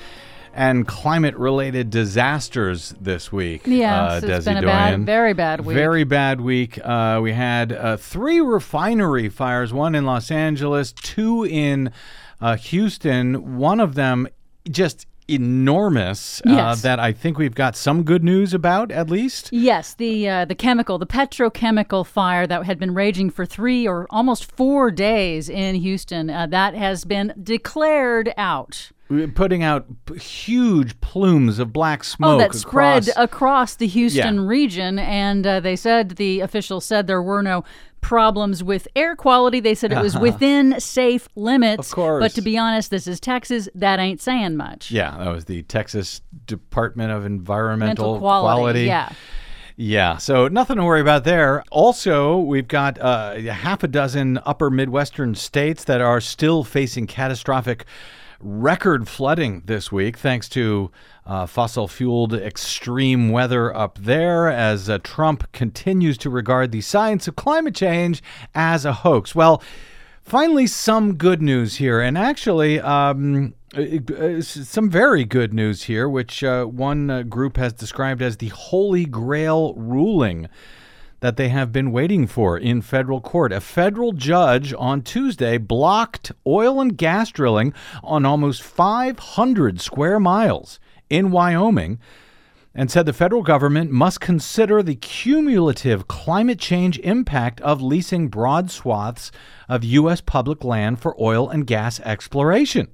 and climate related disasters this week. Yes, uh, it's Desi been a bad, very bad week. Very bad week. Uh, we had uh, three refinery fires, one in Los Angeles, two in uh, Houston. One of them just enormous uh, Yes. that I think we've got some good news about, at least. Yes, the uh, the chemical, the petrochemical fire that had been raging for three or almost four days in Houston, uh, that has been declared out. Putting out huge plumes of black smoke. oh, that spread across- across the Houston Yeah. region, and uh, they said the officials said there were no problems with air quality. They said it was within safe limits. Of course. but to be honest, this is Texas. That ain't saying much. yeah, that was the Texas Department of Environmental Mental quality. Yeah. Yeah, so nothing to worry about there. Also, we've got uh, a half a dozen upper Midwestern states that are still facing catastrophic record flooding this week, thanks to uh, fossil fueled extreme weather up there, as uh, Trump continues to regard the science of climate change as a hoax. Well, Finally, some good news here, and actually, um, uh, uh, some very good news here, which uh, one uh, group has described as the Holy Grail ruling that they have been waiting for in federal court. A federal judge on Tuesday blocked oil and gas drilling on almost 500 square miles in Wyoming and said the federal government must consider the cumulative climate change impact of leasing broad swaths of U.S. public land for oil and gas exploration.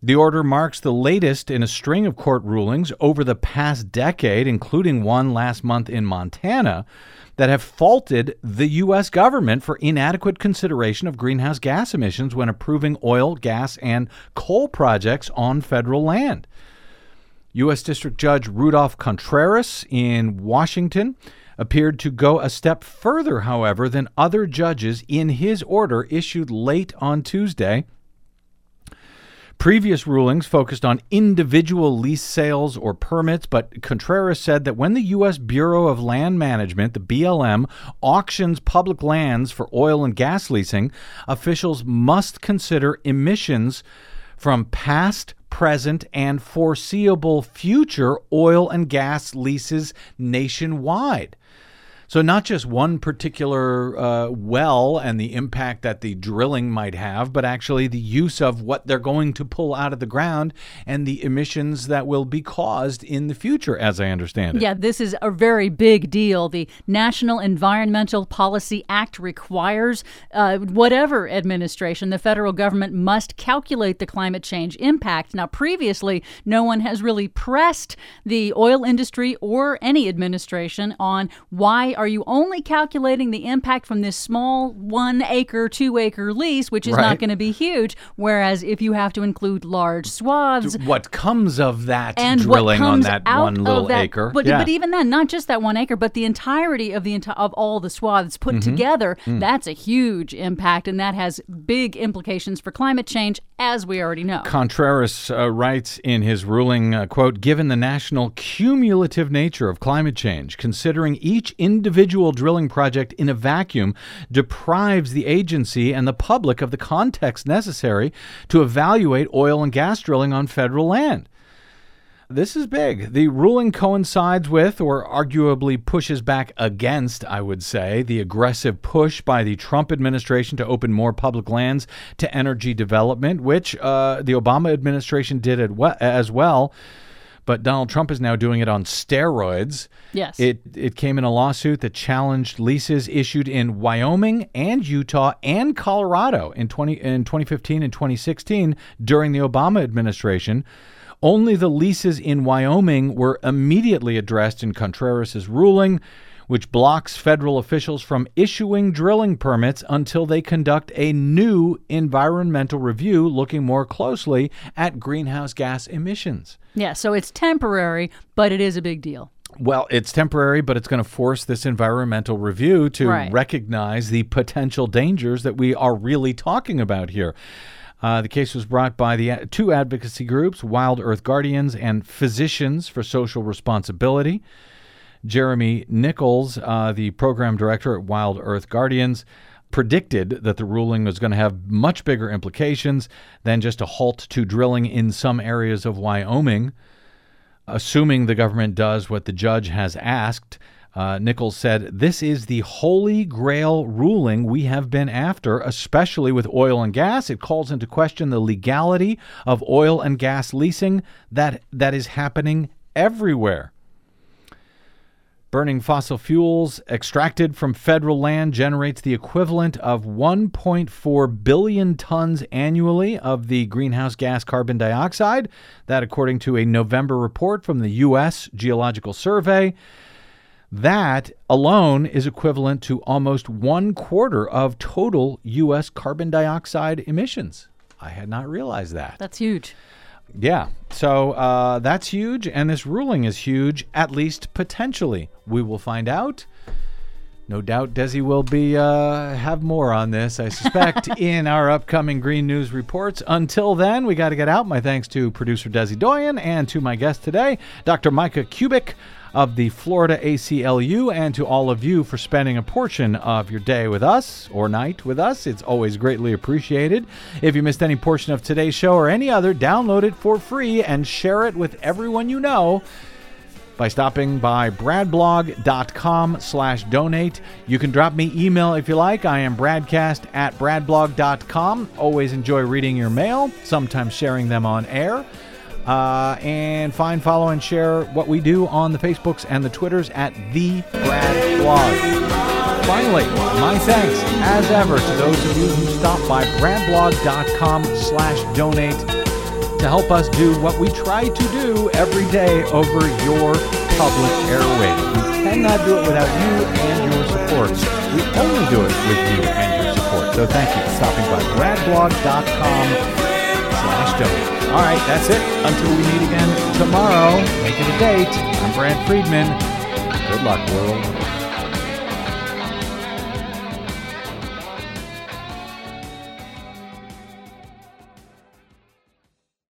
The order marks the latest in a string of court rulings over the past decade, including one last month in Montana, that have faulted the U.S. government for inadequate consideration of greenhouse gas emissions when approving oil, gas, and coal projects on federal land. U.S. District Judge Rudolph Contreras in Washington appeared to go a step further, however, than other judges in his order issued late on Tuesday. Previous rulings focused on individual lease sales or permits, but Contreras said that when the U.S. Bureau of Land Management, the BLM, auctions public lands for oil and gas leasing, officials must consider emissions from past, present, and foreseeable future oil and gas leases nationwide. So, not just one particular uh, well and the impact that the drilling might have, but actually the use of what they're going to pull out of the ground and the emissions that will be caused in the future, as I understand it. Yeah, this is a very big deal. The National Environmental Policy Act requires uh, whatever administration, the federal government must calculate the climate change impact. Now, previously, no one has really pressed the oil industry or any administration on why are you only calculating the impact from this small one acre, two acre lease, which is Right. not going to be huge? Whereas if you have to include large swaths, What comes of that and drilling on that one little that, acre? But, yeah. but even then, not just that one acre, but the entirety of the enti- of all the swaths put Mm-hmm. together, Mm. that's a huge impact, and that has big implications for climate change, as we already know. Contreras uh, writes in his ruling, uh, quote, given the national cumulative nature of climate change, considering each individual drilling project in a vacuum deprives the agency and the public of the context necessary to evaluate oil and gas drilling on federal land. This is big. The ruling coincides with, or arguably pushes back against, I would say, the aggressive push by the Trump administration to open more public lands to energy development, which uh, the Obama administration did as well. But Donald Trump is now doing it on steroids. Yes. It it came in a lawsuit that challenged leases issued in Wyoming and Utah and Colorado in 20 in 2015 and 2016 during the Obama administration. Only the leases in Wyoming were immediately addressed in Contreras's ruling, which blocks federal officials from issuing drilling permits until they conduct a new environmental review looking more closely at greenhouse gas emissions. yeah, so it's temporary, but it is a big deal. Well, it's temporary, but it's going to force this environmental review to Right. recognize the potential dangers that we are really talking about here. Uh, the case was brought by the uh, two advocacy groups, WildEarth Guardians and Physicians for Social Responsibility. Jeremy Nichols, uh, the program director at WildEarth Guardians, predicted that the ruling was going to have much bigger implications than just a halt to drilling in some areas of Wyoming assuming the government does what the judge has asked. Uh, Nichols said, This is the holy grail ruling we have been after, especially with oil and gas. It calls into question the legality of oil and gas leasing that, that is happening everywhere. Burning fossil fuels extracted from federal land generates the equivalent of 1.4 billion tons annually of the greenhouse gas carbon dioxide. That, according to a November report from the U.S. Geological Survey, that alone is equivalent to almost one quarter of total U.S. carbon dioxide emissions. I had not realized that. That's huge. Yeah. So uh, that's huge, and this ruling is huge, at least potentially. We will find out. No doubt Desi will be uh, have more on this, I suspect, in our upcoming Green News reports. Until then, we got to get out. My thanks to producer Desi Doyen and to my guest today, Dr. Micah Kubic of the Florida ACLU, and to all of you for spending a portion of your day with us or night with us. It's always greatly appreciated. If you missed any portion of today's show or any other, download it for free and share it with everyone you know by stopping by bradblog.com slash donate. You can drop me email if you like. I am bradcast at bradblog.com. Always enjoy reading your mail, sometimes sharing them on air. Uh, and find, follow, and share what we do on the Facebooks and the Twitters at the Brad Blog. Finally, my thanks, as ever, to those of you who stop by bradblog.com slash donate to help us do what we try to do every day over your public airwaves. We cannot do it without you and your support. We only do it with you and your support. So thank you for stopping by bradblog.com slash donate. All right, that's it. Until we meet again tomorrow, make it a date. I'm Brad Friedman. Good luck, world.